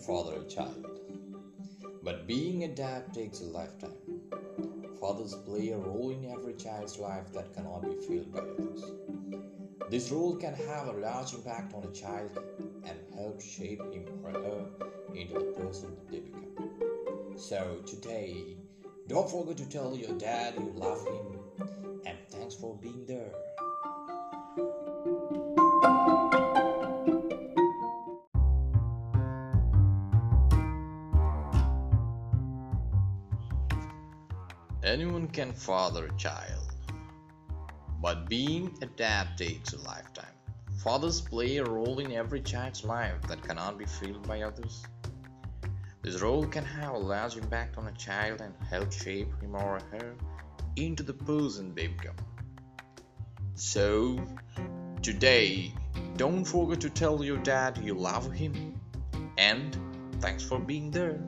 father a child, but being a dad takes a lifetime. Fathers play a role in every child's life that cannot be filled by others. This role can have a large impact on a child and help shape him or her into the person they become. So today, don't forget to tell your dad you love Anyone can father a child, but being a dad takes a lifetime. Fathers play a role in every child's life that cannot be filled by others. This role can have a large impact on a child and help shape him or her into the person they become. So, today, don't forget to tell your dad you love him and thanks for being there.